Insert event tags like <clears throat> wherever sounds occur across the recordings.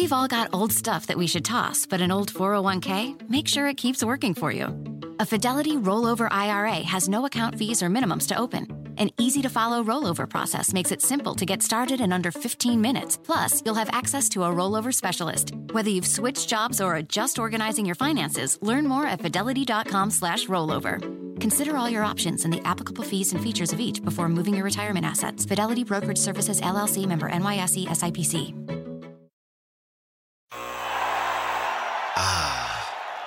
We've all got old stuff that we should toss, but an old 401k, make sure it keeps working for you. A Fidelity rollover IRA has no account fees or minimums to open. An easy to follow rollover process makes it simple to get started in under 15 minutes. Plus, you'll have access to a rollover specialist. Whether you've switched jobs or are just organizing your finances, learn more at fidelity.com/slash rollover. Consider all your options and the applicable fees and features of each before moving your retirement assets. Fidelity Brokerage Services LLC member NYSE SIPC.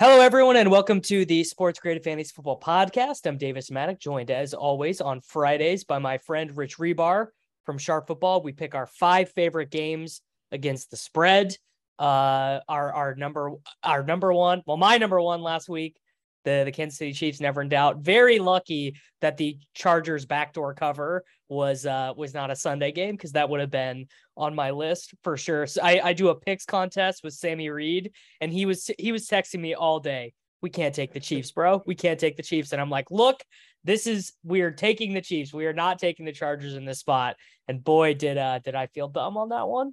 Hello, everyone, and welcome to the Sports Creative Fantasy Football Podcast. I'm Davis Mattek, joined as always on Fridays by my friend Rich Hribar from Sharp Football. We pick our five favorite games against the spread. Uh, our our number our number one, well, my number one last week, the the Kansas City Chiefs, never in doubt. Very lucky that the Chargers backdoor cover was uh was not a Sunday game because that would have been on my list for sure. So I, I do a picks contest with Sammy Reed, and he was he was texting me all day. We can't take the Chiefs, bro. We can't take the Chiefs. And I'm like, look, this is we're taking the Chiefs. We are not taking the Chargers in this spot. And boy, did uh did I feel dumb on that one.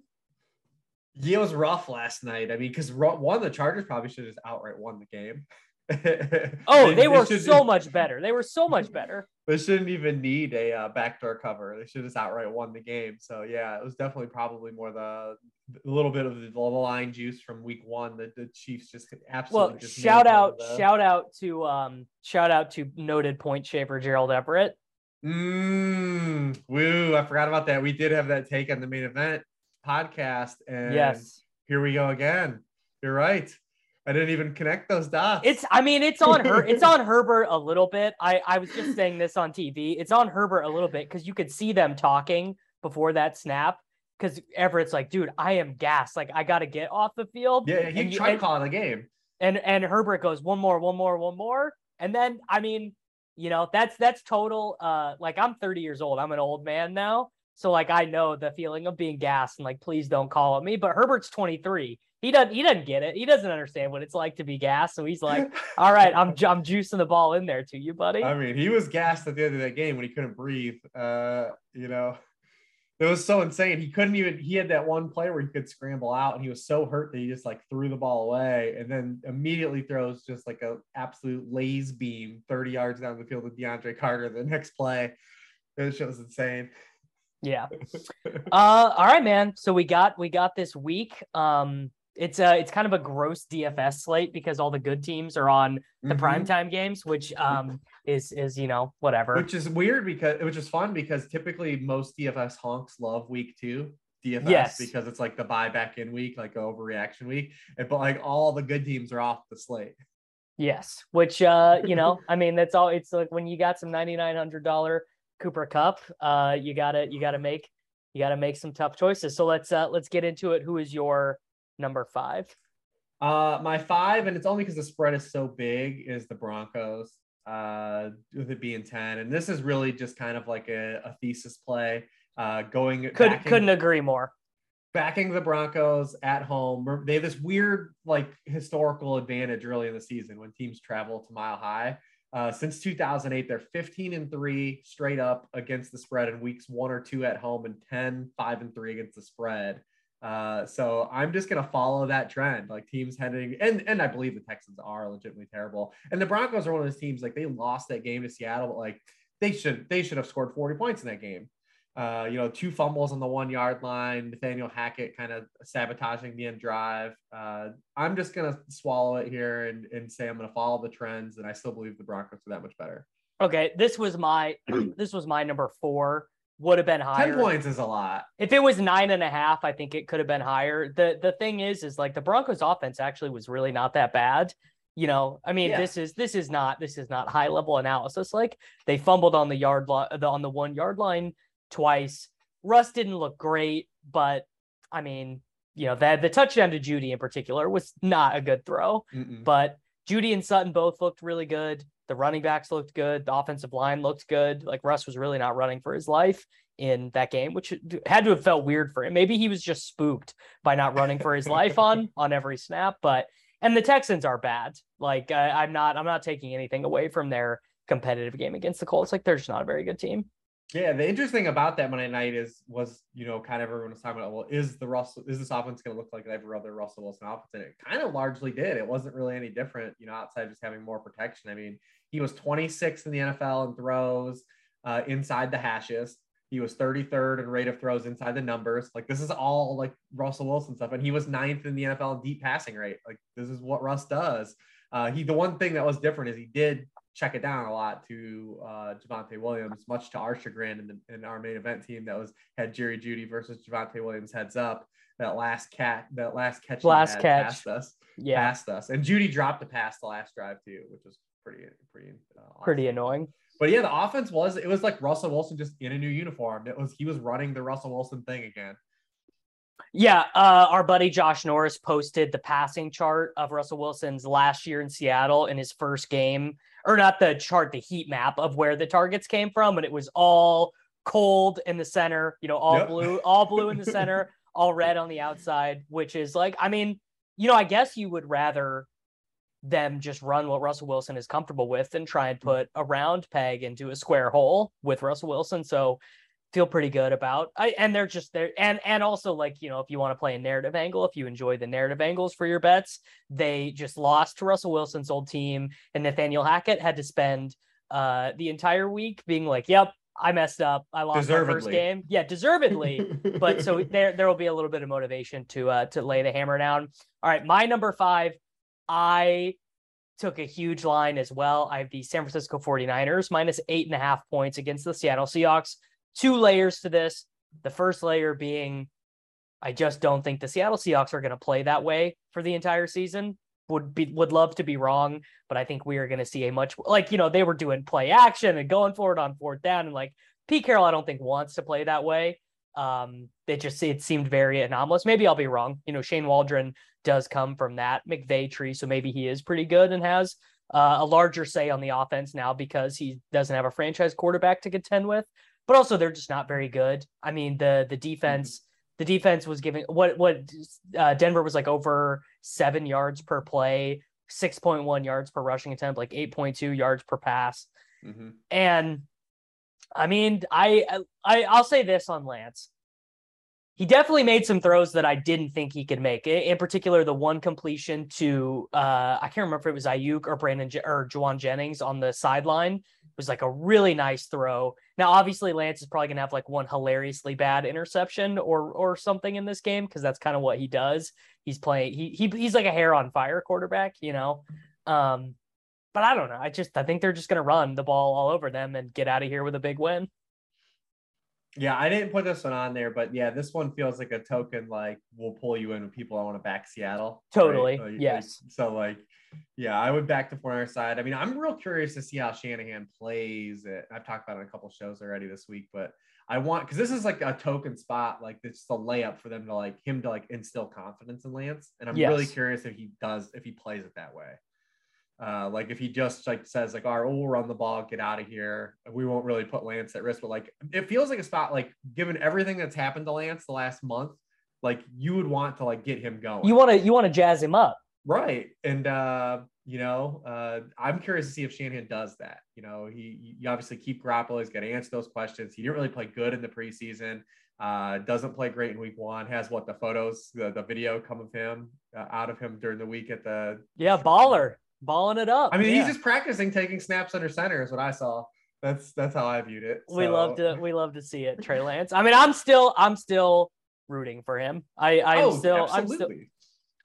Yeah, it was rough last night. I mean, because one, the Chargers probably should have outright won the game. <laughs> oh, they, they were so much better. They were so much better. They shouldn't even need a uh, backdoor cover. They should just outright won the game. So yeah, it was definitely probably more the a little bit of the line juice from week one. The, the Chiefs just absolutely. Well, just shout out, the... shout out to um, shout out to noted point shaver Gerald Everett. Mmm, woo! I forgot about that. We did have that take on the main event podcast, and yes, here we go again. You're right. I didn't even connect those dots. It's I mean it's on her it's <laughs> on Herbert a little bit. I I was just saying this on TV. It's on Herbert a little bit because you could see them talking before that snap. Because Everett's like, dude, I am gassed. Like I got to get off the field. Yeah, he and tried you, calling the game. And and Herbert goes one more, one more, one more, and then I mean, you know, that's that's total. Uh, like I'm 30 years old. I'm an old man now. So like I know the feeling of being gassed and like please don't call at me. But Herbert's 23 he doesn't he doesn't get it. He doesn't understand what it's like to be gassed. So he's like, <laughs> "All right, I'm I'm juicing the ball in there to you, buddy." I mean, he was gassed at the end of that game when he couldn't breathe. Uh, you know, it was so insane. He couldn't even. He had that one play where he could scramble out, and he was so hurt that he just like threw the ball away, and then immediately throws just like a absolute laze beam 30 yards down the field with DeAndre Carter. The next play, it was insane. Yeah. <laughs> uh, all right, man. So we got we got this week. Um, it's a it's kind of a gross DFS slate because all the good teams are on the mm-hmm. primetime games, which um <laughs> is is you know whatever. Which is weird because which is fun because typically most DFS honks love week two DFS yes. because it's like the buy back in week, like overreaction week, but like all the good teams are off the slate. Yes, which uh you know I mean that's all. It's like when you got some ninety nine hundred dollar Cooper Kupp, uh you gotta you gotta make you gotta make some tough choices. So let's uh let's get into it. Who is your number five? Uh, my five, and it's only because the spread is so big, is the Broncos. Uh, with it being ten, and this is really just kind of like a, a thesis play. Uh, going could backing, couldn't agree more. Backing the Broncos at home, they have this weird like historical advantage early in the season when teams travel to Mile High. Uh, since 2008, they're 15 and three straight up against the spread in weeks one or two at home, and 10, five and three against the spread. Uh, so I'm just gonna follow that trend. Like teams heading and and I believe the Texans are legitimately terrible. And the Broncos are one of those teams like they lost that game to Seattle, but like they should they should have scored 40 points in that game. Uh, you know, two fumbles on the one yard line, Nathaniel Hackett kind of sabotaging the end drive. Uh, I'm just gonna swallow it here and, and say I'm gonna follow the trends, and I still believe the Broncos are that much better. Okay, this was my <clears throat> this was my number four would have been higher. 10 points is a lot. If it was nine and a half, I think it could have been higher. The the thing is, is like the Broncos offense actually was really not that bad. You know, I mean, yeah. this is this is not this is not high level analysis. Like they fumbled on the yard line on the one yard line twice. Russ didn't look great, but I mean, you know that the touchdown to Jeudy in particular was not a good throw, Mm-mm. but Jeudy and Sutton both looked really good. The running backs looked good. The offensive line looked good. Like Russ was really not running for his life in that game, which had to have felt weird for him. Maybe he was just spooked by not running for his life on <laughs> on every snap. But and the Texans are bad. Like I, I'm not I'm not taking anything away from their competitive game against the Colts. Like they're just not a very good team. Yeah, the interesting about that Monday night is was you know kind of everyone was talking about well is the Russell is this offense going to look like every other Russell Wilson offense and it kind of largely did. It wasn't really any different, you know, outside just having more protection. I mean, he was 26th in the NFL in throws uh, inside the hashes. He was 33rd in rate of throws inside the numbers. Like this is all like Russell Wilson stuff, and he was ninth in the NFL deep passing rate. Like this is what Russ does. Uh, he the one thing that was different is he did check it down a lot to uh, Javonte Williams, much to our chagrin in, the, in our main event team that was had Jerry Jeudy versus Javonte Williams heads up. That last cat, that last catch, Last catch. past us, Yeah, past us, and Jeudy dropped a pass the last drive too, which was pretty, pretty, uh, awesome. pretty annoying. But yeah, the offense was it was like Russell Wilson just in a new uniform. It was he was running the Russell Wilson thing again. Yeah, uh, our buddy Josh Norris posted the passing chart of Russell Wilson's last year in Seattle in his first game, or not the chart, the heat map of where the targets came from, and it was all cold in the center, you know, all Yep. blue, all blue in the center, <laughs> all red on the outside, which is like, I mean, you know, I guess you would rather them just run what Russell Wilson is comfortable with and try and put a round peg into a square hole with Russell Wilson. So feel pretty good about. I and they're just there and and also like you know if you want to play a narrative angle if you enjoy the narrative angles for your bets they just lost to Russell Wilson's old team and Nathaniel Hackett had to spend uh the entire week being like yep I messed up. I lost my first game. Yeah deservedly. But so <laughs> there there will be a little bit of motivation to uh to lay the hammer down. All right my number 5 I took a huge line as well. I have the San Francisco 49ers minus eight and a half points against the Seattle Seahawks two layers to this. The first layer being, I just don't think the Seattle Seahawks are going to play that way for the entire season. Would be would love to be wrong, but I think we are going to see a much like you know they were doing play action and going for it on fourth down and like Pete Carroll I don't think wants to play that way. Um, it just it seemed very anomalous. Maybe I'll be wrong. You know Shane Waldron does come from that McVay tree, so maybe he is pretty good and has uh, a larger say on the offense now because he doesn't have a franchise quarterback to contend with but also they're just not very good. I mean, the the defense, the defense was giving what what uh, Denver was like over seven yards per play, six point one yards per rushing attempt, like eight point two yards per pass, Mhm. and I mean, I I I'll say this on Lance. He definitely made some throws that I didn't think he could make. In in particular, the one completion to uh, I can't remember if it was Aiyuk or Brandon Je- or Jauan Jennings on the sideline was like a really nice throw. Now, obviously, Lance is probably gonna have like one hilariously bad interception or or something in this game because that's kind of what he does. He's playing he, he he's like a hair on fire quarterback, you know. Um, but I don't know. I just I think they're just gonna run the ball all over them and get out of here with a big win. Yeah, I didn't put this one on there, but yeah, this one feels like a token like we'll pull you in with people I want to back Seattle. Totally, like- yes. so like, yeah, I would back to the 49 side. I mean, I'm real curious to see how Shanahan plays it. I've talked about it in a couple shows already this week, but I want because this is like a token spot, like it's the layup for them to like him to like instill confidence in Lance. And I'm really curious if he does if he plays it that way. Uh, like if he just like says like, all right, we'll run the ball, get out of here. We won't really put Lance at risk, but like it feels like a spot like given everything that's happened to Lance the last month, like you would want to like get him going. You want to you want to jazz him up. Right. And uh, you know, uh, I'm curious to see if Shanahan does that. You know, he you obviously keep Garoppolo, he's got to answer those questions. He didn't really play good in the preseason. Uh, doesn't play great in week one. Has what the photos, the, the video come of him uh, out of him during the week at the Yeah, baller, balling it up. I mean, Yeah. he's just practicing taking snaps under center is what I saw. That's that's how I viewed it. we So- love to we love to see it, Trey Lance. I mean, I'm still I'm still rooting for him. I I'm oh, still I'm still.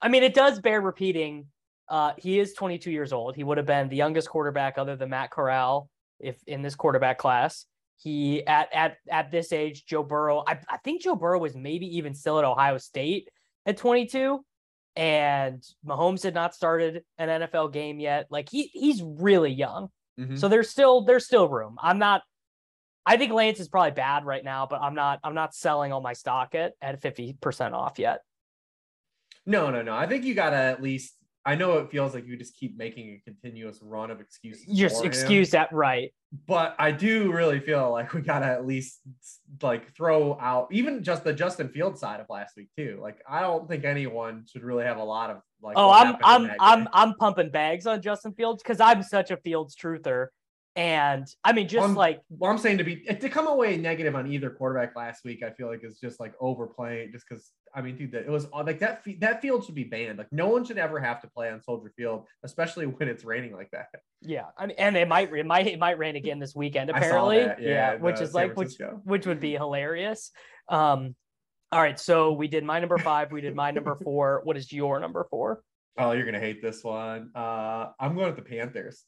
I mean, it does bear repeating. Uh, he is 22 years old. He would have been the youngest quarterback other than Matt Corral if in this quarterback class. He at at at this age, Joe Burrow. I, I think Joe Burrow was maybe even still at Ohio State at 22, and Mahomes had not started an NFL game yet. Like he he's really young. Mhm. So there's still there's still room. I'm not I think Lance is probably bad right now, but I'm not I'm not selling all my stock at at 50% off yet. No, no, no. I think you gotta at least. I know it feels like you just keep making a continuous run of excuses. Just excuse that right. but I do really feel like we gotta at least like throw out even just the Justin Field side of last week too. Like I don't think anyone should really have a lot of like. Oh, I'm I'm I'm. I'm pumping bags on Justin Fields because I'm such a Fields truther. And I mean, just like Well, I'm saying to be to come away negative on either quarterback last week, I feel like is just like overplaying. Just because I mean, dude, that it was like that. That field should be banned. Like no one should ever have to play on Soldier Field, especially when it's raining like that. yeah, I mean, and it might it might it might rain again this weekend <laughs> apparently. that, yeah, which is San like which which would be hilarious. Um, all right, so we did my number five, we did my number four. What is your number four? <laughs> Oh, you're gonna hate this one. Uh, I'm going with the Panthers.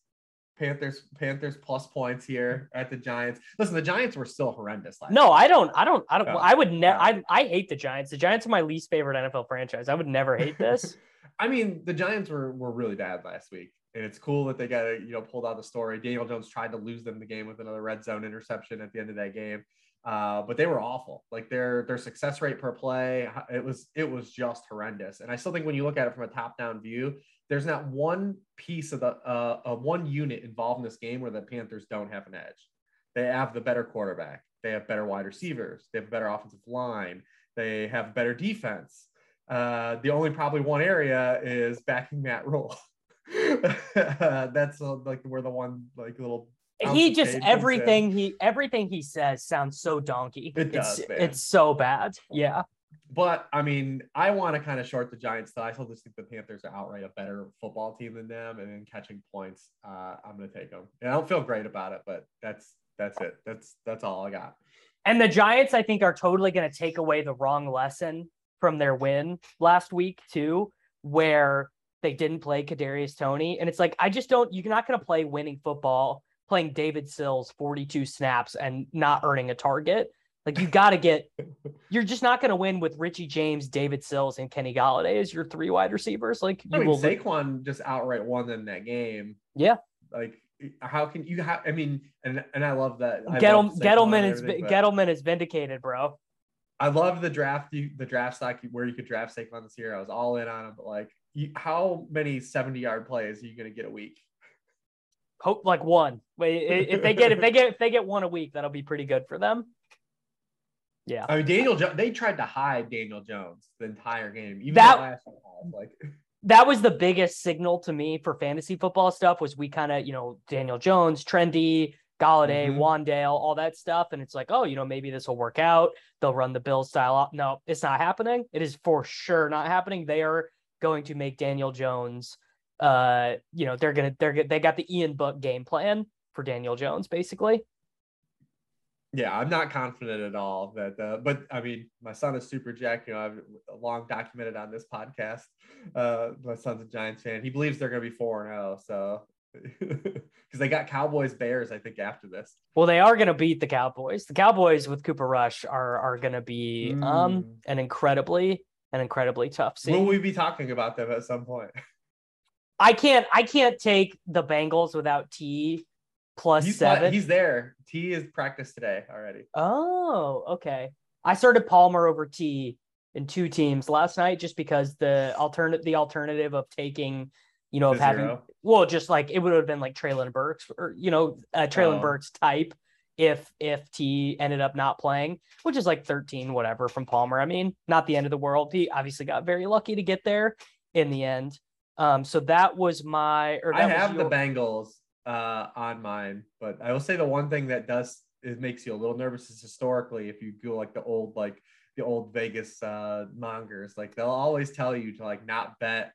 Panthers, Panthers plus points here at the Giants. Listen, the Giants were still horrendous last. No, I don't. I don't. I don't. Oh, I would never. no. I I hate the Giants. The Giants are my least favorite NFL franchise. I would never hate this. <laughs> I mean, the Giants were were really bad last week, and it's cool that they got you know pulled out the story. Daniel Jones tried to lose them the game with another red zone interception at the end of that game, uh, but they were awful. Like their their success rate per play, it was it was just horrendous. And I still think when you look at it from a top down view, there's not one piece of the uh, of one unit involved in this game where the Panthers don't have an edge. They have the better quarterback. They have better wide receivers. They have a better offensive line. They have better defense. Uh, the only probably one area is backing Matt Rhule. <laughs> <laughs> That's uh, like where the one like little. he just shade comes in. everything he everything he says sounds so donkey. It it's does, man. it's so bad. Yeah. But I mean, I want to kind of short the Giants. Though I still just think the Panthers are outright a better football team than them, and in catching points, uh, I'm going to take them. And I don't feel great about it, but that's that's it. That's that's all I got. And the Giants, I think, are totally going to take away the wrong lesson from their win last week too, where they didn't play Kadarius Toney, and it's like I just don't. You're not going to play winning football playing David Sills 42 snaps and not earning a target. Like you got to get. <laughs> You're just not going to win with Richie James, David Sills, and Kenny Golladay as your three wide receivers. Like you I mean, will. Saquon just outright won them that game. Yeah. Like, how can you have? I mean, and and I love that. I Gettle, Gettleman is Gettleman is vindicated, bro. I love the draft. You, the draft stock where you could draft Saquon this year. I was all in on him, but like, you, how many seventy yard plays are you going to get a week? Hope like one. Wait, if they get if they get if they get one a week, that'll be pretty good for them. Yeah. I mean, Daniel. Jo- they tried to hide Daniel Jones the entire game. Even That- last like, <laughs> that was the biggest signal to me for fantasy football stuff was we kind of, you know, Daniel Jones, Trendy, Golladay, Mhm. Wan'Dale, all that stuff. And it's like, oh, you know, maybe this will work out. They'll run the Bill style up. No, it's not happening. It is for sure not happening. They are going to make Daniel Jones uh, you know, they're gonna they're they got the Ian Book game plan for Daniel Jones, basically. yeah, I'm not confident at all that. Uh, but I mean, my son is super Jack. You know, I've long documented on this podcast. Uh, my son's a Giants fan. He believes they're going to be four and zero. So <laughs> because they got Cowboys Bears, I think after this. Well, they are gonna beat the Cowboys. The Cowboys with Cooper Rush are are gonna be um Mm. an incredibly an incredibly tough scene. Will we be talking about them at some point? <laughs> I can't I can't take the Bengals without T plus He's seven. he's there. T is practiced today already. oh, okay. I started Palmer over T in two teams last night just because the alternate the alternative of taking, you know, of having well, just like it would have been like Treylon Burks or you know, uh, Treylon Oh. Burks type if if T ended up not playing, which is like 13 whatever from Palmer. I mean, not the end of the world. He obviously got very lucky to get there in the end. Um, so that was my or I have the Bengals uh, on mine, but I will say the one thing that does it makes you a little nervous is historically if you go like the old like the old Vegas uh, mongers, like they'll always tell you to like not bet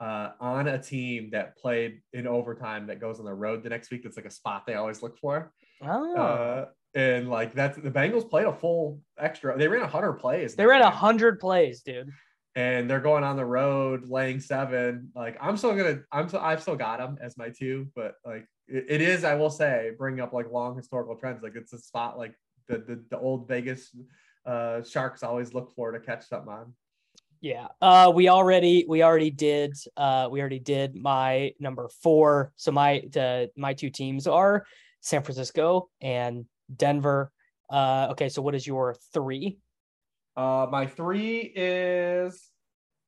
uh, on a team that played in overtime that goes on the road the next week. That's like a spot they always look for. Oh. Uh, and like that's the Bengals played a full extra. They ran a hundred plays. they ran a hundred plays, dude. and they're going on the road laying seven. Like I'm still gonna, I'm still, I've still got them as my two, but like it, it is, I will say, bring up like long historical trends. Like it's a spot like the the, the old Vegas uh, Sharks always look for to catch something on. Yeah. Uh we already we already did uh we already did my number 4. So my uh, my two teams are San Francisco and Denver. Uh okay, so what is your 3? Uh, my three is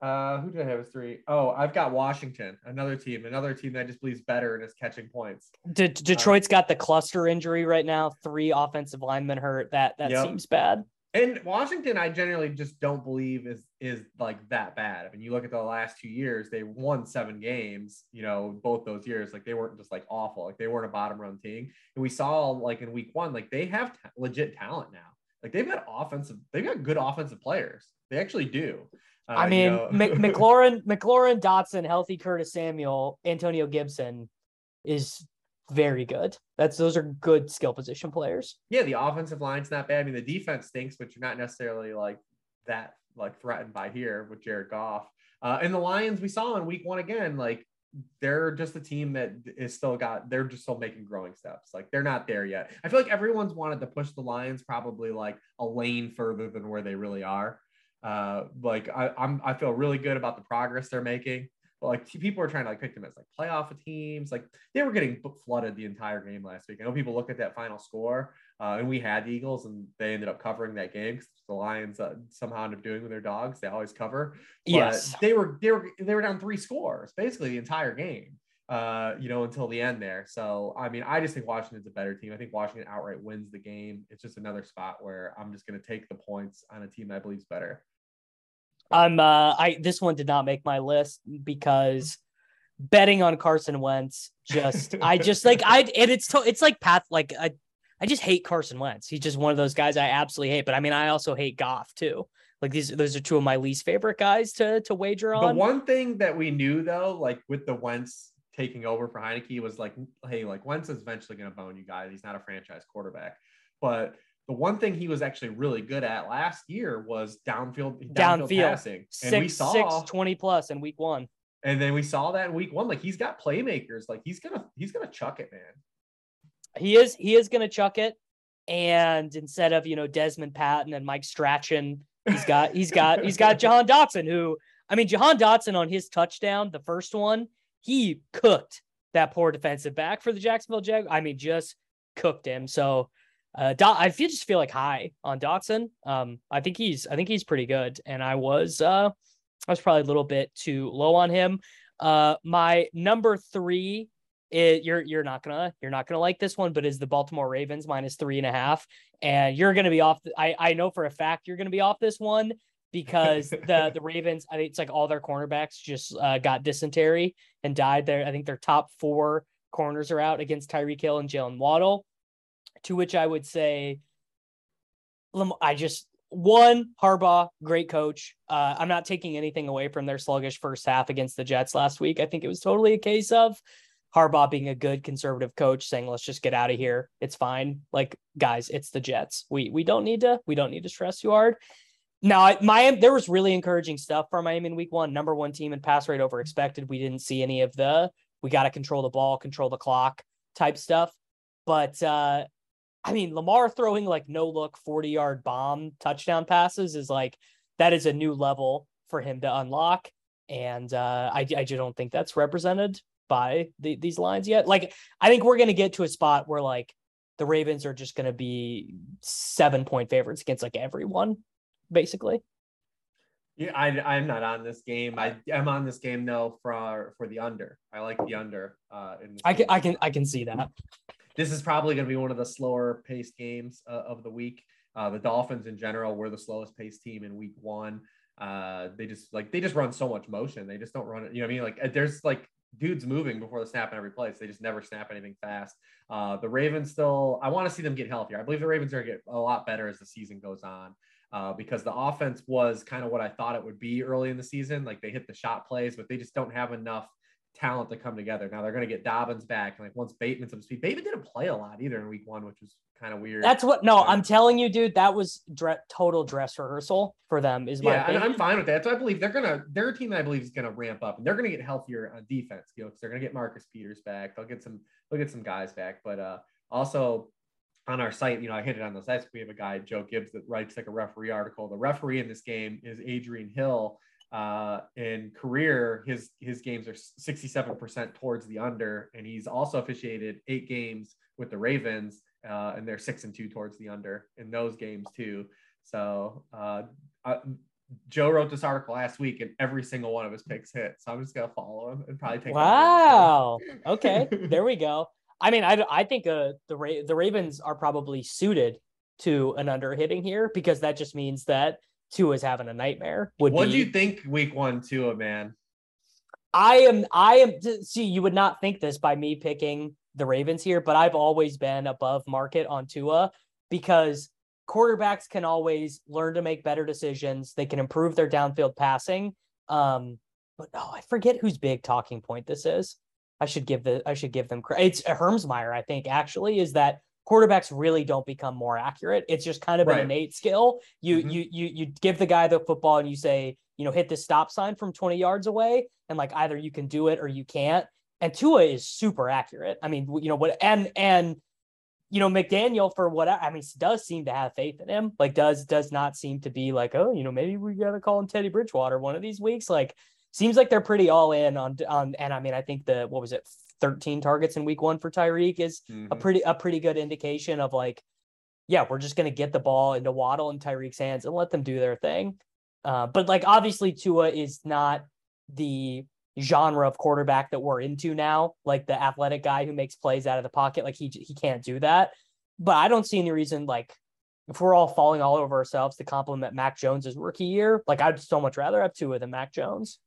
Uh, who did I have as three? Oh, I've got Washington, another team, another team that just believes better and is catching points. De- Detroit's uh, got the cluster injury right now. Three offensive linemen hurt. That that yep. seems bad. And Washington, I generally just don't believe is is like that bad. I mean, you look at the last two years; they won seven games. You know, both those years, like they weren't just like awful. Like they weren't a bottom run team. And we saw like in week one, like they have t- legit talent now. Like they've got offensive, they've got good offensive players. They actually do. Uh, I mean, you know... <laughs> McLaurin, McLaurin, Dotson, healthy Curtis Samuel, Antonio Gibson is very good. That's those are good skill position players. Yeah, the offensive line's not bad. I mean, the defense stinks, but you're not necessarily like that like threatened by here with Jared Goff. Uh, and the Lions we saw in week one again, like they're just a team that is still got they're just still making growing steps. Like they're not there yet. I feel like everyone's wanted to push the Lions probably like a lane further than where they really are. Uh, like I, I'm I feel really good about the progress they're making. Like people are trying to like pick them as like playoff teams. Like they were getting flooded the entire game last week. I know people look at that final score, uh, and we had the Eagles, and they ended up covering that game because the Lions uh, somehow end up doing with their dogs. They always cover. But yes, they were they were they were down three scores basically the entire game. Uh, you know, until the end there. So, I mean, I just think Washington's a better team. I think Washington outright wins the game. It's just another spot where I'm just going to take the points on a team I believe is better. I'm uh I this one did not make my list because betting on Carson Wentz just I just like I and it's to, it's like path like I I just hate Carson Wentz. He's just one of those guys I absolutely hate. But I mean, I also hate Goff too. Like these, those are two of my least favorite guys to to wager on. The one thing that we knew though, like with the Wentz taking over for Heinicke, was like, hey, like Wentz is eventually going to bone you guys. He's not a franchise quarterback, but the one thing he was actually really good at last year was downfield downfield, downfield passing. And we saw six, 20 plus in week one. And then we saw that in week one. Like he's got playmakers. Like he's gonna he's gonna chuck it, man. He is he is gonna chuck it. And instead of you know Desmond Patton and Mike Strachan, he's got he's got he's got <laughs> Jahan Dotson, who I mean Jahan Dotson on his touchdown, the first one, he cooked that poor defensive back for the Jacksonville Jag. I mean, just cooked him. So uh, I feel just feel like high on Dotson. Um, I think he's I think he's pretty good, and I was uh, I was probably a little bit too low on him. Uh, my number three is you're you're not gonna you're not gonna like this one, but is the Baltimore Ravens minus three and a half, and you're gonna be off. I I know for a fact you're gonna be off this one because the <laughs> the Ravens I think it's like all their cornerbacks just uh, got dysentery and died. There I think their top four corners are out against Tyreek Hill and Jaylen Waddle. To which I would say, I just one Harbaugh, great coach. Uh, I'm not taking anything away from their sluggish first half against the Jets last week. I think it was totally a case of Harbaugh being a good conservative coach, saying, "Let's just get out of here. It's fine." Like, guys, it's the Jets. We we don't need to we don't need to stress too hard. Now, Miami, there was really encouraging stuff for Miami in Week One. Number one team in pass rate over expected. We didn't see any of the we got to control the ball, control the clock type stuff. But uh, I mean, Lamar throwing like no look 40 yard bomb touchdown passes is like that is a new level for him to unlock. And uh, I, I just don't think that's represented by the, these lines yet. Like, I think we're going to get to a spot where like the Ravens are just going to be seven point favorites against like everyone, basically. Yeah, I, I'm not on this game. I am on this game though for for the under. I like the under. Uh, in I can I can I can see that this is probably going to be one of the slower paced games uh, of the week. Uh, the Dolphins in general were the slowest paced team in week one. Uh, they just like they just run so much motion. They just don't run it. You know what I mean? Like uh, there's like dudes moving before the snap in every place. They just never snap anything fast. Uh, the Ravens still, I want to see them get healthier. I believe the Ravens are going to get a lot better as the season goes on. Uh, because the offense was kind of what I thought it would be early in the season. Like they hit the shot plays, but they just don't have enough talent to come together. Now they're going to get Dobbins back, and like once Bateman's up to speed, Bateman didn't play a lot either in Week One, which was kind of weird. That's what. No, I'm telling you, dude, that was dre- total dress rehearsal for them. Is my yeah, and I'm fine with that. So I believe they're gonna their team. I believe is gonna ramp up, and they're gonna get healthier on defense. You know, because they're gonna get Marcus Peters back. They'll get some. They'll get some guys back, but uh also. On our site, you know, I hit it on the site. We have a guy, Joe Gibbs, that writes like a referee article. The referee in this game is Adrian Hill, uh, in career, his his games are 67% towards the under, and he's also officiated eight games with the Ravens, uh, and they're six and two towards the under in those games too. So uh, Joe wrote this article last week, and every single one of his picks hit. So I'm just gonna follow him and probably take. Wow. <laughs> okay, there we go. I mean, I I think uh the Ra- the Ravens are probably suited to an under hitting here because that just means that Tua is having a nightmare. Would What be, do you think week one Tua, man? I am I am see you would not think this by me picking the Ravens here, but I've always been above market on Tua because quarterbacks can always learn to make better decisions. They can improve their downfield passing. Um, but oh, I forget whose big talking point this is. I should give the I should give them credit. It's Hermsmeyer, I think, actually, is that quarterbacks really don't become more accurate. It's just kind of Right. an innate skill. You Mhm. you you you give the guy the football and you say, you know, hit the stop sign from 20 yards away, and like either you can do it or you can't. And Tua is super accurate. I mean, you know what and and you know, McDaniel for what I mean does seem to have faith in him. Like does does not seem to be like, oh, you know, maybe we gotta call him Teddy Bridgewater one of these weeks. Like seems like they're pretty all in on on and I mean, I think the what was it, 13 targets in week one for Tyreek is a Mhm. pretty a pretty good indication of like, yeah, we're just gonna get the ball into Waddle and Tyreek's hands and let them do their thing. Uh, but like obviously Tua is not the genre of quarterback that we're into now, like the athletic guy who makes plays out of the pocket. Like he he can't do that. But I don't see any reason like if we're all falling all over ourselves to compliment Mac Jones's rookie year, like I'd so much rather have Tua than Mac Jones.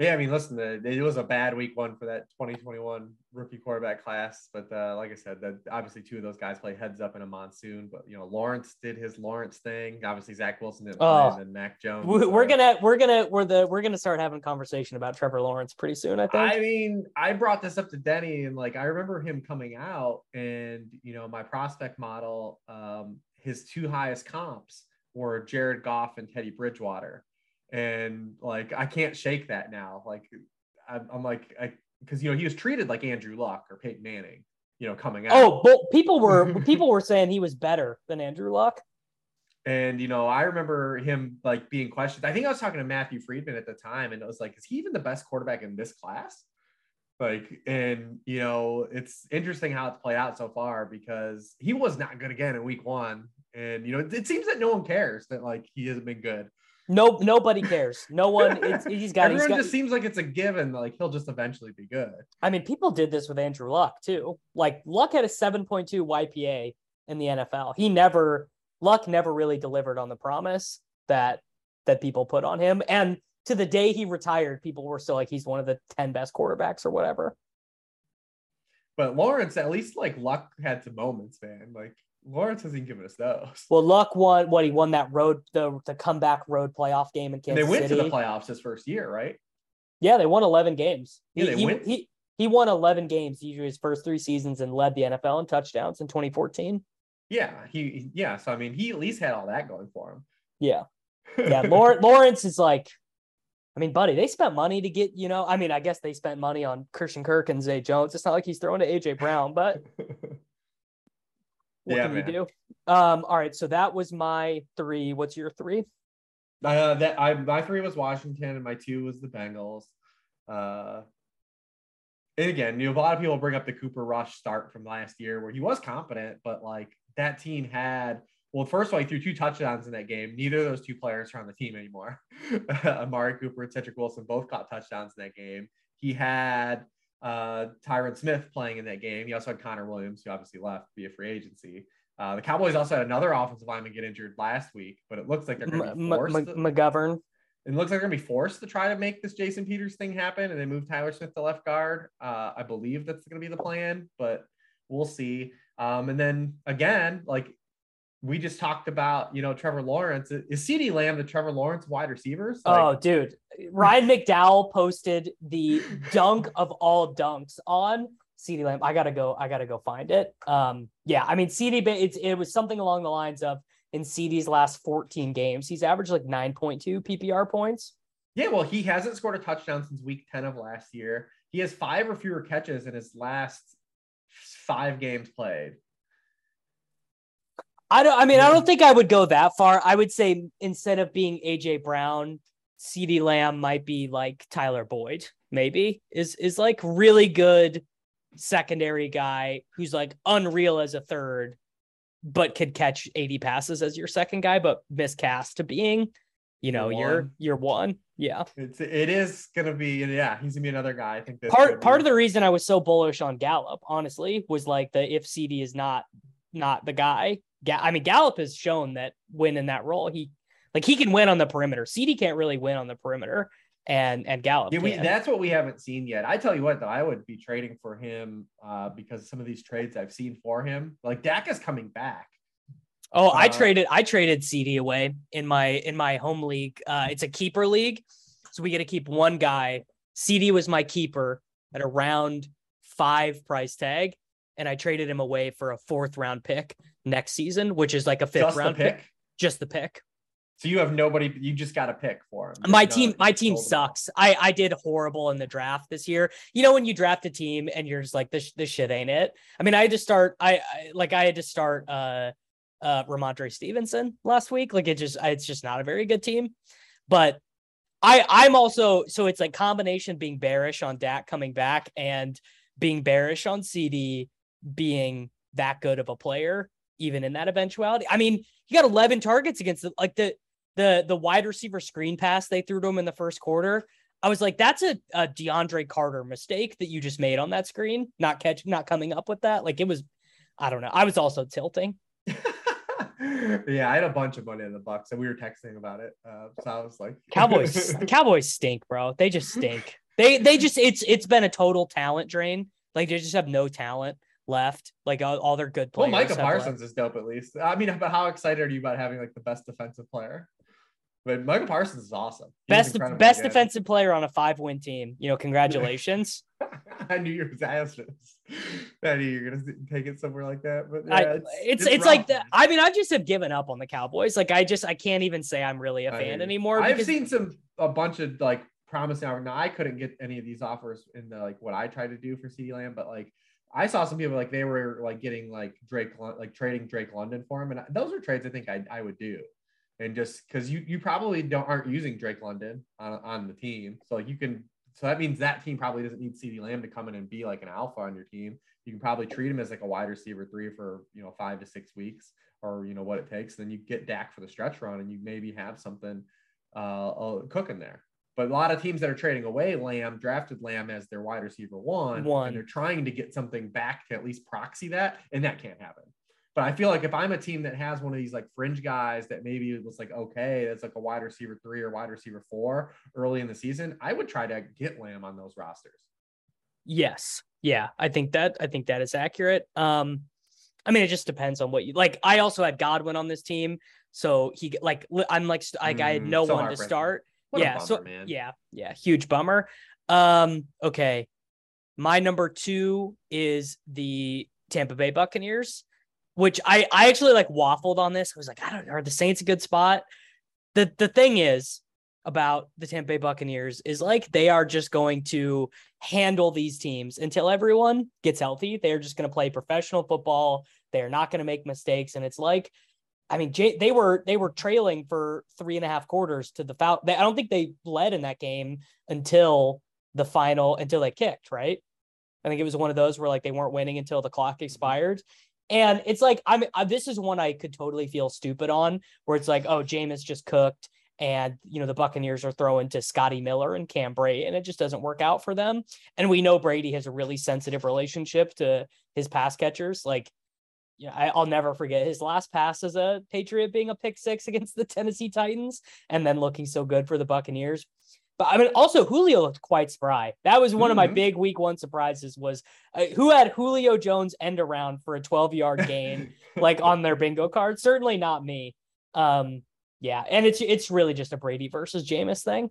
Yeah, I mean, listen, it it was a bad week one for that 2021 rookie quarterback class, but uh, like I said, that obviously two of those guys play heads up in a monsoon. But you know, Lawrence did his Lawrence thing. Obviously, Zach Wilson didn't play, Oh. and then Mac Jones. We- We're uh, gonna we're gonna we're the we're gonna start having a conversation about Trevor Lawrence pretty soon. I think. I mean, I brought this up to Denny, and like I remember him coming out, and you know, my prospect model, um, his two highest comps were Jared Goff and Teddy Bridgewater, and like I can't shake that now. Like I'm, I'm like, I because you know he was treated like Andrew Luck or Peyton Manning, you know, coming out. oh, but people were <laughs> people were saying he was better than Andrew Luck. And you know, I remember him like being questioned. I think I was talking to Matthew Freedman at the time, and it was like, is he even the best quarterback in this class? Like, and you know, it's interesting how it's played out so far because he was not good again in week one. And you know, it, it seems that no one cares that like he hasn't been good. No, nobody cares. No one. It's, he's <laughs> got. He's Everyone got. just seems like it's a given, that, like he'll just eventually be good. I mean, people did this with Andrew Luck too. Like Luck had a 7.2 YPA in the NFL. He never Luck never really delivered on the promise that that people put on him. And to the day he retired, people were still like he's one of the 10 best quarterbacks or whatever. But Lawrence, at least like luck had some moments, man. Like Lawrence hasn't given us those. Well, Luck won what he won that road the the comeback road playoff game in And Kansas they went City. to the playoffs his first year, right? Yeah, they won 11 games. Yeah, he, they he, went- he he won 11 games each his first three seasons and led the NFL in touchdowns in 2014. Yeah, he yeah. So I mean, he at least had all that going for him. Yeah. <laughs> Yeah, Lawrence, Lawrence is like, I mean, buddy, they spent money to get, you know, I mean, I guess they spent money on Christian Kirk and Zay Jones. It's not like he's throwing to AJ Brown, but <laughs> what Yeah, can man. you do? Um, all right, so that was my three. What's your three? uh, that I my three was Washington and my two was the Bengals. Uh, and again, you know, a lot of people bring up the Cooper Rush start from last year where he was competent, but like that team had well, first of all, he threw two touchdowns in that game. Neither of those two players are on the team anymore. <laughs> Amari Cooper and Cedric Wilson both caught touchdowns in that game. He had uh, Tyron Smith playing in that game. He also had Connor Williams, who obviously left via free agency. Uh, the Cowboys also had another offensive lineman get injured last week, but it looks like they're going to be forced. M- to- McGovern. it looks like they're gonna be forced to try to make this Jason Peters thing happen, and they move Tyler Smith to left guard. Uh, I believe that's gonna be the plan, but we'll see. Um, and then again, like we just talked about, you know, Trevor Lawrence is CeeDee Lamb the Trevor Lawrence wide receivers. Like, oh, dude. Ryan McDowell posted the <laughs> dunk of all dunks on CeeDee Lamb. I gotta go. I gotta go find it. Um, yeah, I mean CeeDee. It's it was something along the lines of in CeeDee's last 14 games, he's averaged like 9.2 PPR points. yeah. Well, he hasn't scored a touchdown since Week Ten of last year. He has five or fewer catches in his last five games played. I don't. I mean, I don't think I would go that far. I would say instead of being AJ Brown, CeeDee Lamb might be like Tyler Boyd. Maybe is is like really good secondary guy who's like unreal as a third, but could catch 80 passes as your second guy, but miscast to being, you know, year year one. Yeah. It's it is gonna be yeah, he's gonna be another guy. I think part part of the reason I was so bullish on Gallup, honestly, was like the if CeeDee is not not the guy. I mean, Gallup has shown that when in that role, he like he can win on the perimeter. CeeDee can't really win on the perimeter, and and Gallup. Yeah, we, that's what we haven't seen yet. I tell you what, though, I would be trading for him uh, because some of these trades I've seen for him, like Dak is coming back. Oh, I uh, traded I traded CeeDee away in my in my home league. Uh, it's a keeper league, so we get to keep one guy. CeeDee was my keeper at around five price tag, and I traded him away for a fourth round pick next season, which is like a fifth just round pick. pick. Just the pick. So you have nobody. You just got a pick for him. my team, my team sucks. I I did horrible in the draft this year. You know when you draft a team and you're just like this this shit ain't it. I mean I had to start. I, I like I had to start. uh uh Rhamondre Stevenson last week. Like it just it's just not a very good team. But I I'm also so it's like combination being bearish on Dak coming back and being bearish on CeeDee being that good of a player even in that eventuality. I mean, he got 11 targets against the like the the the wide receiver screen pass they threw to him in the first quarter. I was like, that's a, a DeAndre Carter mistake that you just made on that screen, not catch, not coming up with that. Like it was, I don't know. I was also tilting. <laughs> yeah, I had a bunch of money in the Bucks, and we were texting about it. Uh, so I was like, <laughs> Cowboys, Cowboys stink, bro. They just stink. They they just it's it's been a total talent drain. Like they just have no talent left. Like all, all their good players. Well, Micah Parsons left. is dope at least. I mean, but how excited are you about having like the best defensive player? But Micah Parsons is awesome. best best defensive player on a five win team. You know, congratulations. <laughs> I knew you were asking. I knew you're gonna take it somewhere like that. But yeah, I, it's it's, it's, like the, I mean, I just have given up on the Cowboys. Like I just I can't even say I'm really a fan I, anymore. I've seen some a bunch of like promising. Now I couldn't get any of these offers in the like what I tried to do for CeeDee Lamb, but like I saw some people like they were like getting like Drake like trading Drake London for him, and those are trades I think I I would do and just because you you probably don't aren't using Drake London on, on the team, so like you can so that means that team probably doesn't need CeeDee Lamb to come in and be like an alpha on your team. You can probably treat him as like a wide receiver three for you know five to six weeks or you know what it takes. Then you get Dak for the stretch run and you maybe have something uh, uh cooking there. But a lot of teams that are trading away Lamb drafted Lamb as their wide receiver one, one. and they're trying to get something back to at least proxy that, and that can't happen. But I feel like if I'm a team that has one of these like fringe guys that maybe it was like, okay, that's like a wide receiver three or wide receiver four early in the season, I would try to get Lamb on those rosters. Yes. Yeah. I think that, I think that is accurate. Um, I mean, it just depends on what you like. I also had Godwin on this team. So he like, I'm like, like I had no mm, so one to start. Yeah. Bummer, so man. yeah. Yeah. Huge bummer. Um, okay. My number two is the Tampa Bay Buccaneers which I I actually like waffled on this. I was like, I don't know, are the Saints a good spot? The the thing is about the Tampa Bay Buccaneers is like they are just going to handle these teams until everyone gets healthy. They're just going to play professional football. They're not going to make mistakes, and it's like. I mean, they were they were trailing for three and a half quarters to the foul. I don't think they led in that game until the final until they kicked. Right? I think it was one of those where like they weren't winning until the clock expired. And it's like I'm uh, this is one I could totally feel stupid on, where it's like, oh, Jameis just cooked, and you know the Buccaneers are throwing to Scotty Miller and Cam Brate, and it just doesn't work out for them. And we know Brady has a really sensitive relationship to his pass catchers. Like, yeah, I, I'll never forget his last pass as a Patriot being a pick six <laughs> against the Tennessee Titans, and then looking so good for the Buccaneers. But I mean, also Julio looked quite spry. That was one mm-hmm. of my mm-hmm. big week one surprises. Was uh, who had Julio Jones end around for a 12 yard gain, <laughs> like on their bingo card? Certainly not me. Um, yeah, and it's it's really just a Brady versus Jameis thing.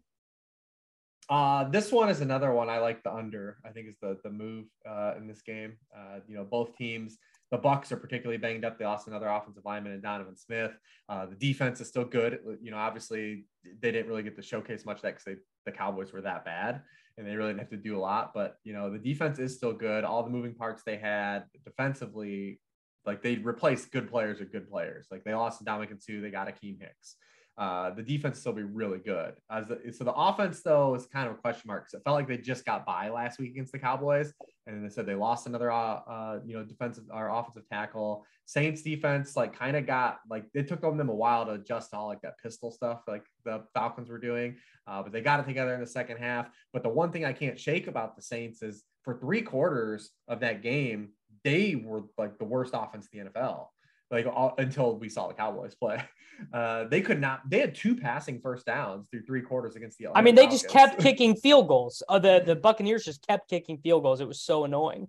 Uh, this one is another one I like the under. I think is the the move uh, in this game. Uh, you know, both teams the Bucks are particularly banged up. They lost another offensive lineman in Donovan Smith. Uh, the defense is still good. You know, obviously they didn't really get to showcase much that because the Cowboys were that bad and they really didn't have to do a lot. But you know, the defense is still good. All the moving parts they had defensively, like they replaced good players with good players. Like they lost Ndamukong Suh, they got Akiem Hicks. uh, the defense still be really good. The, so the offense though is kind of a question mark because it felt like they just got by last week against the Cowboys, and they said they lost another uh, uh you know defensive or offensive tackle. Saints defense like kind of got like it took them a while to adjust to all like that pistol stuff like the Falcons were doing, uh, but they got it together in the second half. But the one thing I can't shake about the Saints is for three quarters of that game, they were like the worst offense in the NFL like all, until we saw the Cowboys play. <laughs> Uh, they could not. They had two passing first downs through three quarters against the. I mean, they just kept <laughs> kicking field goals. Uh, the the Buccaneers just kept kicking field goals. It was so annoying.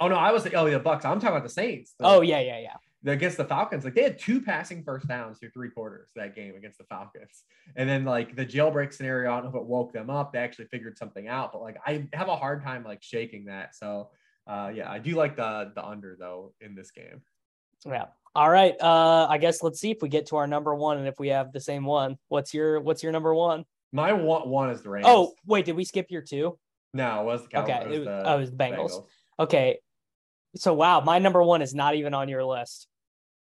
Oh no, I was oh the Bucks. I'm talking about the Saints. The, oh yeah, yeah, yeah. Against the Falcons, like they had two passing first downs through three quarters that game against the Falcons, and then like the jailbreak scenario. I don't know if it woke them up. They actually figured something out, but like I have a hard time like shaking that. So uh, yeah, I do like the the under though in this game. Yeah. All right. Uh, I guess let's see if we get to our number one and if we have the same one. What's your What's your number one? My one one is the Rams. Oh wait, did we skip your two? No, it was the Cowboys. Okay, it was, the, oh, it was the Bengals. Bengals. Okay, so wow, my number one is not even on your list.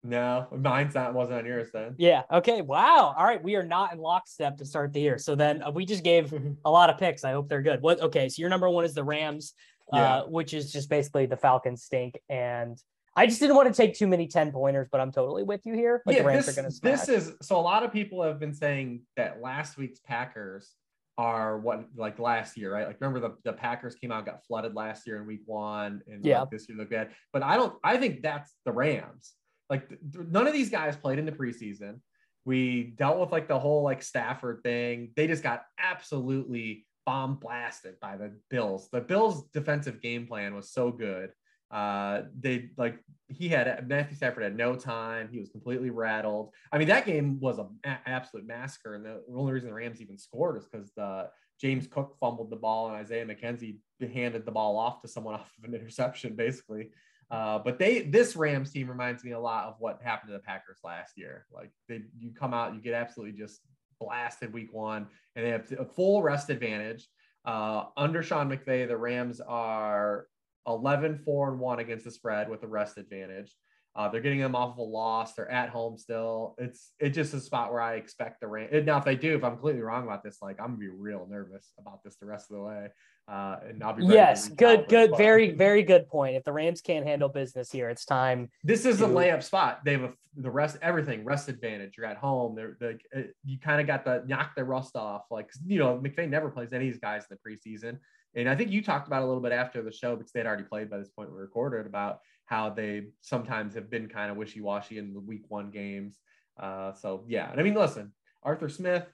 No, mine's not wasn't on yours then. Yeah. Okay. Wow. All right. We are not in lockstep to start the year. So then uh, we just gave <laughs> a lot of picks. I hope they're good. What? Okay. So your number one is the Rams, yeah. uh, which is just basically the Falcons stink and I just didn't want to take too many 10 pointers, but I'm totally with you here. Like yeah, the Rams this, are going to This is so a lot of people have been saying that last week's Packers are what like last year, right? Like remember the, the Packers came out, got flooded last year in week one, and yeah, like, this year looked bad. But I don't I think that's the Rams. Like th- none of these guys played in the preseason. We dealt with like the whole like Stafford thing. They just got absolutely bomb blasted by the Bills. The Bills defensive game plan was so good uh, they like he had Matthew Stafford had no time. He was completely rattled. I mean, that game was an a- absolute massacre, and the only reason the Rams even scored is because the James Cook fumbled the ball and Isaiah McKenzie handed the ball off to someone <laughs> off of an interception, basically. Uh, but they this Rams team reminds me a lot of what happened to the Packers last year. Like they you come out, you get absolutely just blasted week one, and they have a full rest advantage. Uh, under Sean McVay, the Rams are 11 4 and 1 against the spread with the rest advantage. Uh, they're getting them off of a loss. They're at home still. It's it's just a spot where I expect the Rams. Now, if they do, if I'm completely wrong about this, like I'm gonna be real nervous about this the rest of the way. Uh, and I'll be yes, good, good, very, <laughs> very good point. If the Rams can't handle business here, it's time. This is to... a layup spot. They have a, the rest, everything, rest advantage. You're at home. They're, they you kind of got the knock the rust off. Like you know, McVay never plays any of these guys in the preseason. And I think you talked about a little bit after the show because they'd already played by this point we recorded about how they sometimes have been kind of wishy-washy in the week one games. Uh, so yeah, and I mean, listen, Arthur Smith,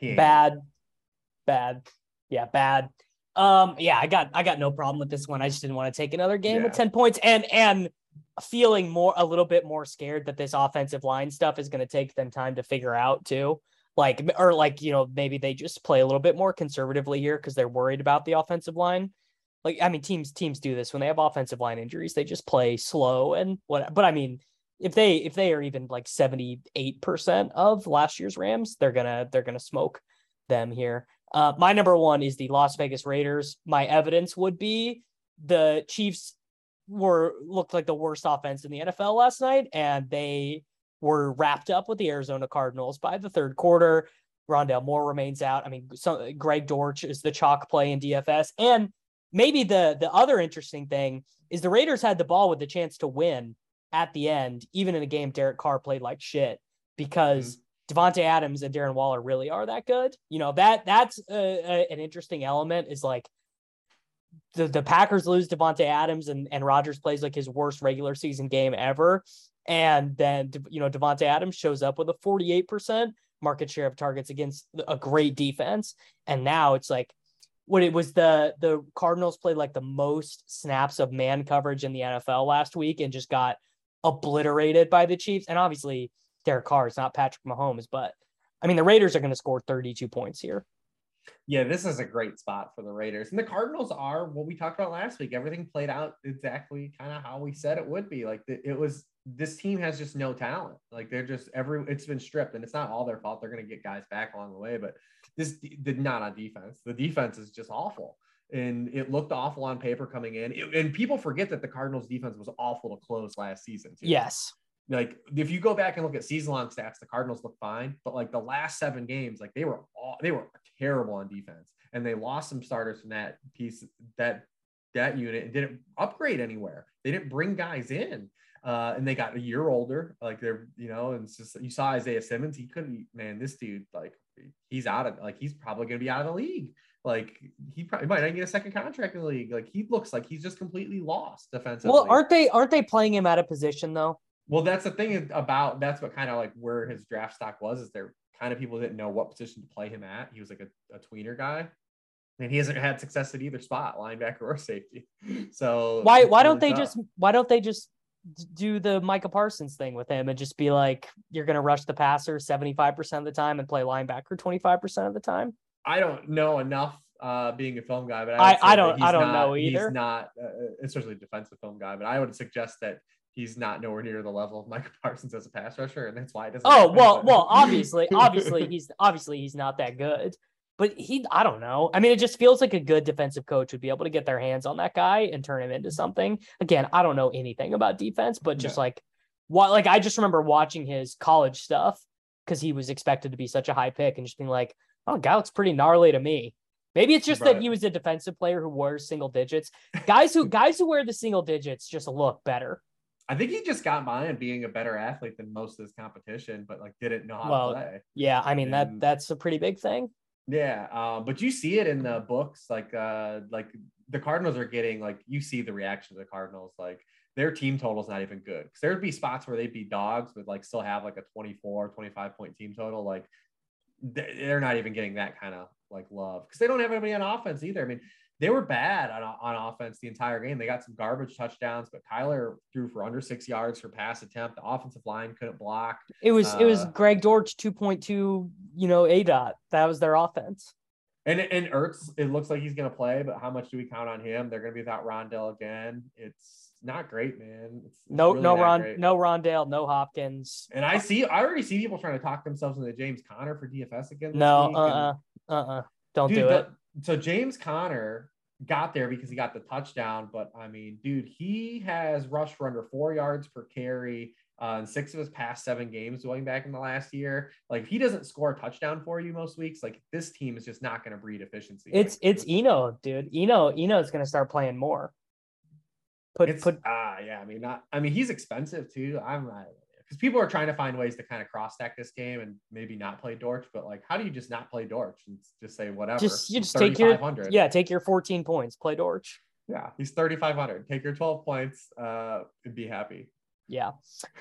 bad, bad, yeah, bad. Um, yeah, I got I got no problem with this one. I just didn't want to take another game yeah. with ten points, and and feeling more a little bit more scared that this offensive line stuff is going to take them time to figure out too like or like you know maybe they just play a little bit more conservatively here because they're worried about the offensive line. Like i mean teams teams do this. When they have offensive line injuries they just play slow and what but i mean if they if they are even like 78% of last year's rams they're gonna they're gonna smoke them here. Uh my number one is the las vegas raiders. My evidence would be the chiefs were looked like the worst offense in the nfl last night and they were wrapped up with the Arizona Cardinals by the third quarter. Rondale Moore remains out. I mean, Greg Dortch is the chalk play in DFS. And maybe the the other interesting thing is the Raiders had the ball with the chance to win at the end, even in a game Derek Carr played like shit because mm-hmm. Davante Adams and Darren Waller really are that good. You know that that's a, a, an interesting element. Is like the the Packers lose Davante Adams and and Rodgers plays like his worst regular season game ever, and then, you know, Davante Adams shows up with a 48% market share of targets against a great defense. And now it's like, what it was the the Cardinals played like the most snaps of man coverage in the NFL last week and just got obliterated by the Chiefs. And obviously, Derek Carr is not Patrick Mahomes, but I mean, the Raiders are going to score 32 points here. Yeah, this is a great spot for the Raiders. And the Cardinals are what we talked about last week. Everything played out exactly kind of how we said it would be. Like it was this team has just no talent. Like they're just every it's been stripped, and it's not all their fault. They're going to get guys back along the way, but this did not on defense. The defense is just awful, and it looked awful on paper coming in. It, and people forget that the Cardinals' defense was awful to close last season. Too. Yes, like if you go back and look at season long stats, the Cardinals look fine, but like the last seven games, like they were all they were terrible on defense, and they lost some starters from that piece that that unit and didn't upgrade anywhere. They didn't bring guys in. Uh, and they got a year older. Like they're, you know, and it's just you saw Isaiah Simmons. He couldn't, man. This dude, like, he's out of, like, he's probably gonna be out of the league. Like he probably might not get a second contract in the league. Like he looks like he's just completely lost defensively. Well, aren't they aren't they playing him out of position though? Well, that's the thing about that's what kind of like where his draft stock was is there kind of people didn't know what position to play him at. He was like a, a tweener guy. And he hasn't had success at either spot, linebacker or safety. <laughs> So why why don't they tough. just why don't they just do the Micah Parsons thing with him and just be like, you're going to rush the passer 75% of the time and play linebacker 25% of the time? I don't know enough uh, being a film guy, but I, I, I don't I don't not, know either. He's not, uh, especially a defensive film guy, but I would suggest that he's not nowhere near the level of Micah <laughs> Parsons as a pass rusher, and that's why it doesn't. Oh well, well, obviously, <laughs> obviously he's obviously he's not that good, but he I don't know. I mean, it just feels like a good defensive coach would be able to get their hands on that guy and turn him into something. Again, I don't know anything about defense, but just no. like what like I just remember watching his college stuff because he was expected to be such a high pick and just being like, oh, guy looks pretty gnarly to me. Maybe it's just right. that he was a defensive player who wears single digits. Guys who <laughs> guys who wear the single digits just look better. I think he just got by and being a better athlete than most of his competition, but like didn't know how well, to play. Yeah, I mean and, that that's a pretty big thing. Yeah, uh, but you see it in the books, like uh, like the Cardinals are getting like you see the reaction of the Cardinals, like their team total is not even good because there'd be spots where they'd be dogs, but like still have like a 24, 25 point team total. Like they're not even getting that kind of like love because they don't have anybody on offense either. I mean, they were bad on, on offense the entire game. They got some garbage touchdowns, but Kyler threw for under six yards for pass attempt. The offensive line couldn't block. It was uh, it was uh, Greg Dortch 2.2, you know, A dot. That was their offense. And and Ertz, it looks like he's gonna play, but how much do we count on him? They're gonna be without Rondale again. It's not great, man. It's, no, really no Ron, great. no Rondale, no Hopkins. And I see, I already see people trying to talk themselves into James Conner for DFS again. No, uh, uh-uh, uh, uh, uh, don't dude, do it. So James Conner got there because he got the touchdown, but I mean, dude, he has rushed for under four yards per carry. Uh, in six of his past seven games going back in the last year. Like if he doesn't score a touchdown for you most weeks, like this team is just not going to breed efficiency. It's like, it's Eno, dude. Eno Eno is going to start playing more. Put put ah uh, yeah. I mean not. I mean he's expensive too. I'm not because people are trying to find ways to kind of cross stack this game and maybe not play Dortch, but like, how do you just not play Dortch and just say whatever? Just you just take your yeah, take your 14 points, play Dortch. Yeah, he's 3,500. Take your 12 points, uh, and be happy. Yeah.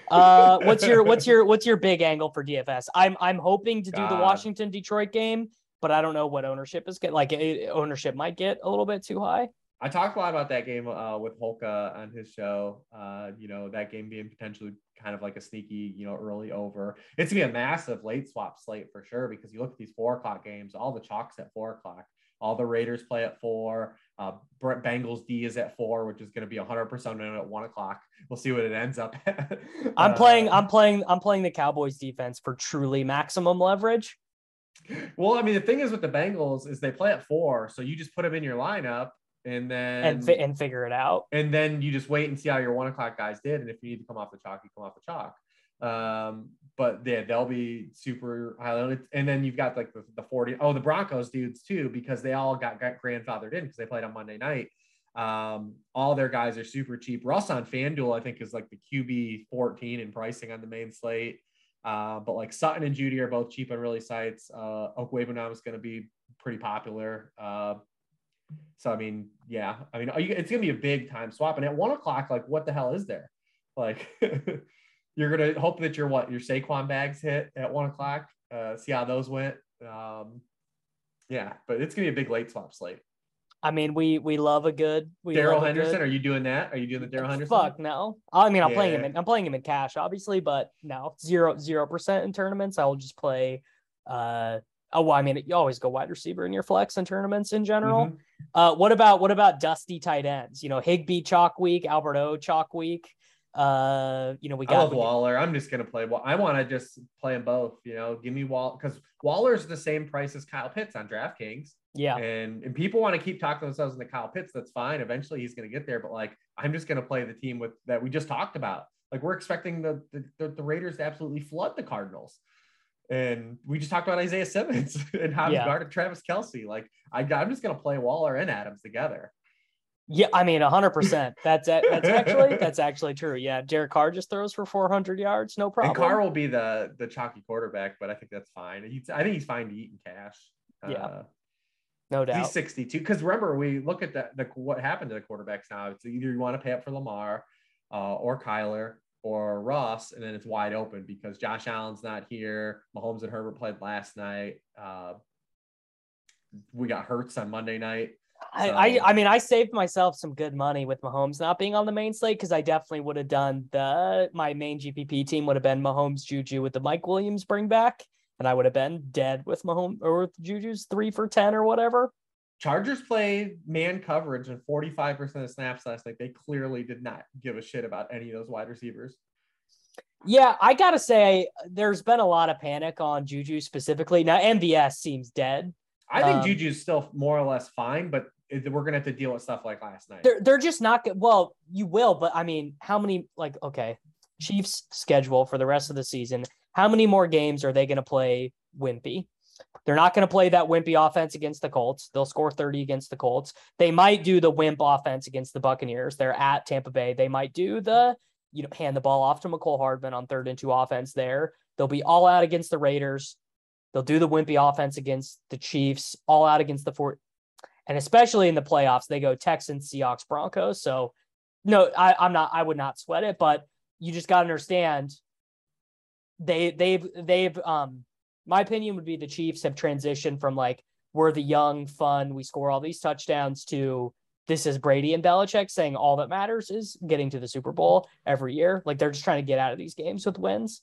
Uh, what's your what's your what's your big angle for DFS? I'm I'm hoping to do God. the Washington Detroit game, but I don't know what ownership is get like ownership might get a little bit too high. I talked a lot about that game uh, with Holka on his show. Uh, you know, that game being potentially kind of like a sneaky, you know, early over. It's gonna be a massive late swap slate for sure because you look at these four o'clock games, all the chalks at four o'clock. All the Raiders play at four. Uh, Bengals D is at four, which is going to be 100% in at one o'clock. We'll see what it ends up. <laughs> I'm playing. Uh, I'm playing. I'm playing the Cowboys defense for truly maximum leverage. Well, I mean, the thing is with the Bengals is they play at four, so you just put them in your lineup, and then and fi- and figure it out. And then you just wait and see how your one o'clock guys did, and if you need to come off the chalk, you come off the chalk. Um, but yeah, they'll be super high And then you've got like the, the 40, oh, the Broncos dudes too, because they all got, got grandfathered in because they played on Monday night. Um, all their guys are super cheap. Russ on FanDuel, I think, is like the QB 14 in pricing on the main slate. Uh, but like Sutton and Jeudy are both cheap on really sites. Uh, Okwuegbunam is going to be pretty popular. Uh, so I mean, yeah, I mean, you, it's gonna be a big time swap. And at one o'clock, like, what the hell is there? Like, <laughs> you're gonna hope that your what your Saquon bags hit at one o'clock. Uh, see how those went. Um, yeah, but it's gonna be a big late swap slate. I mean, we we love a good Darrell Henderson. Good, are you doing that? Are you doing the Darrell Henderson? Fuck no. I mean, I'm yeah. playing him. In, I'm playing him in cash, obviously, but no zero zero percent in tournaments. I will just play. Uh, oh, well, I mean, you always go wide receiver in your flex in tournaments in general. Mm-hmm. Uh, what about what about dusty tight ends? You know, Higbee chalk week, Albert O chalk week. Uh, you know, we got I love Waller. I'm just gonna play. Well, I want to just play them both. You know, give me Wall because Waller's the same price as Kyle Pitts on DraftKings. Yeah, and and people want to keep talking themselves into Kyle Pitts. That's fine. Eventually, he's gonna get there. But like, I'm just gonna play the team with that we just talked about. Like, we're expecting the the, the Raiders to absolutely flood the Cardinals. And we just talked about Isaiah Simmons <laughs> and how yeah. he guarded Travis Kelce. Like, I, I'm just going to play Waller and Adams together. Yeah, I mean, hundred percent. That's that's actually <laughs> that's actually true. Yeah, Derek Carr just throws for four hundred yards, no problem. And Carr will be the the chalky quarterback, but I think that's fine. He's, I think he's fine to eat in cash. Yeah, uh, no doubt. He's sixty two. Because remember, we look at the, the what happened to the quarterbacks now. It's either you want to pay up for Lamar, uh, or Kyler, or Russ, and then it's wide open because Josh Allen's not here. Mahomes and Herbert played last night. Uh, we got Hurts on Monday night. I, I, I mean I saved myself some good money with Mahomes not being on the main slate because I definitely would have done the my main GPP team would have been Mahomes Juju with the Mike Williams bring back and I would have been dead with Mahomes or with Juju's three for ten or whatever. Chargers played man coverage and 45% of snaps last night. They clearly did not give a shit about any of those wide receivers. Yeah, I gotta say, there's been a lot of panic on Juju specifically. Now, MVS seems dead. I think um, Juju's still more or less fine, but we're gonna have to deal with stuff like last night. They're they're just not good. Well, you will, but I mean, how many like okay, Chiefs schedule for the rest of the season? How many more games are they gonna play Wimpy? They're not going to play that wimpy offense against the Colts. They'll score 30 against the Colts. They might do the wimp offense against the Buccaneers. They're at Tampa Bay. They might do the, you know, hand the ball off to Mecole Hardman on third and two offense there. They'll be all out against the Raiders. They'll do the wimpy offense against the Chiefs, all out against the Fort. And especially in the playoffs, they go Texans, Seahawks, Broncos. So, no, I, I'm not, I would not sweat it, but you just got to understand they, they've, they've, um, my opinion would be the Chiefs have transitioned from like, we're the young, fun, we score all these touchdowns to this is Brady and Belichick saying all that matters is getting to the Super Bowl every year. Like they're just trying to get out of these games with wins.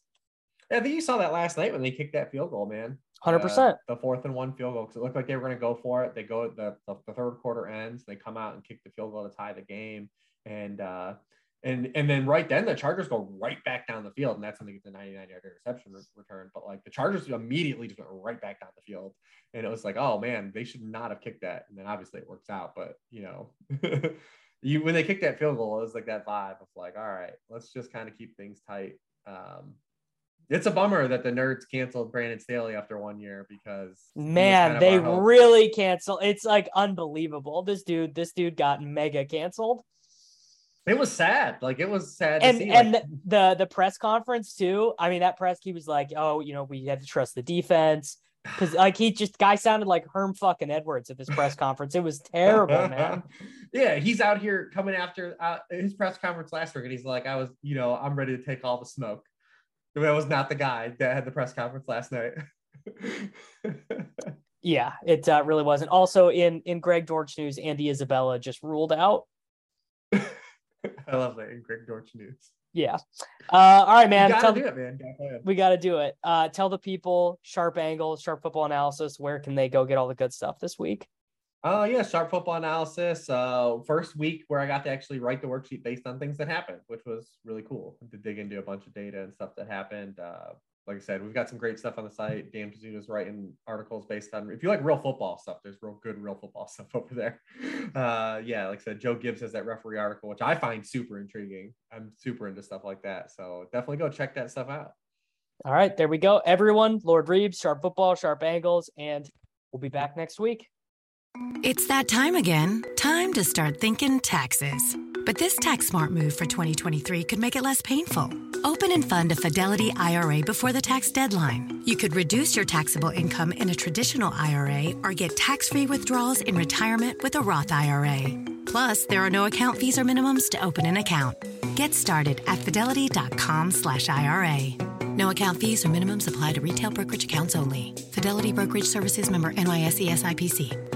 Yeah, I think you saw that last night when they kicked that field goal, man. Hundred uh, percent. The fourth and one field goal because it looked like they were going to go for it. They go the, the, the third quarter ends. They come out and kick the field goal to tie the game, and uh, and and then right then the Chargers go right back down the field, and that's when they get the 99 yard interception re- return. But like the Chargers immediately just went right back down the field, and it was like, oh man, they should not have kicked that. And then obviously it works out, but you know, <laughs> you when they kicked that field goal, it was like that vibe of like, all right, let's just kind of keep things tight. Um, it's a bummer that the nerds canceled Brandon Staley after one year because man, kind of they really canceled. It's like unbelievable. This dude, this dude got mega canceled. It was sad. Like it was sad. And see, and like... the the press conference too. I mean, that press he was like, "Oh, you know, we have to trust the defense." <sighs> Because like he just guy sounded like Herm fucking Edwards at this press <laughs> conference. It was terrible, man. <laughs> yeah, he's out here coming after uh, his press conference last week, and he's like, "I was, you know, I'm ready to take all the smoke." That was not the guy that had the press conference last night. <laughs> yeah, it uh, really wasn't. Also, in in Greg Dortch news, Andy Isabella just ruled out I love that in Greg Dortch news. Yeah. Uh, all right, man. We gotta it, man. We got to do it. Uh, tell the people sharp Angle, sharp football analysis. Where can they go get all the good stuff this week? Oh yeah, sharp football analysis. Uh, first week where I got to actually write the worksheet based on things that happened, which was really cool to dig into a bunch of data and stuff that happened. Uh, like I said, we've got some great stuff on the site. Dan Pizzuta's writing articles based on if you like real football stuff, there's real good real football <laughs> stuff over there. Uh, yeah, like I said, Joe Gibbs has that referee article, which I find super intriguing. I'm super into stuff like that. So definitely go check that stuff out. All right, there we go. Everyone, Lord Reeves, sharp football, sharp angles, and we'll be back next week. It's that time again. Time to start thinking taxes. But this tax smart move for 2023 could make it less painful. Open and fund a Fidelity IRA before the tax deadline. You could reduce your taxable income in a traditional IRA or get tax free withdrawals in retirement with a Roth IRA. Plus, there are no account fees or minimums to open an account. Get started at fidelity.com slash IRA. No account fees or minimums apply to retail brokerage accounts only. Fidelity Brokerage Services member NYSE SIPC.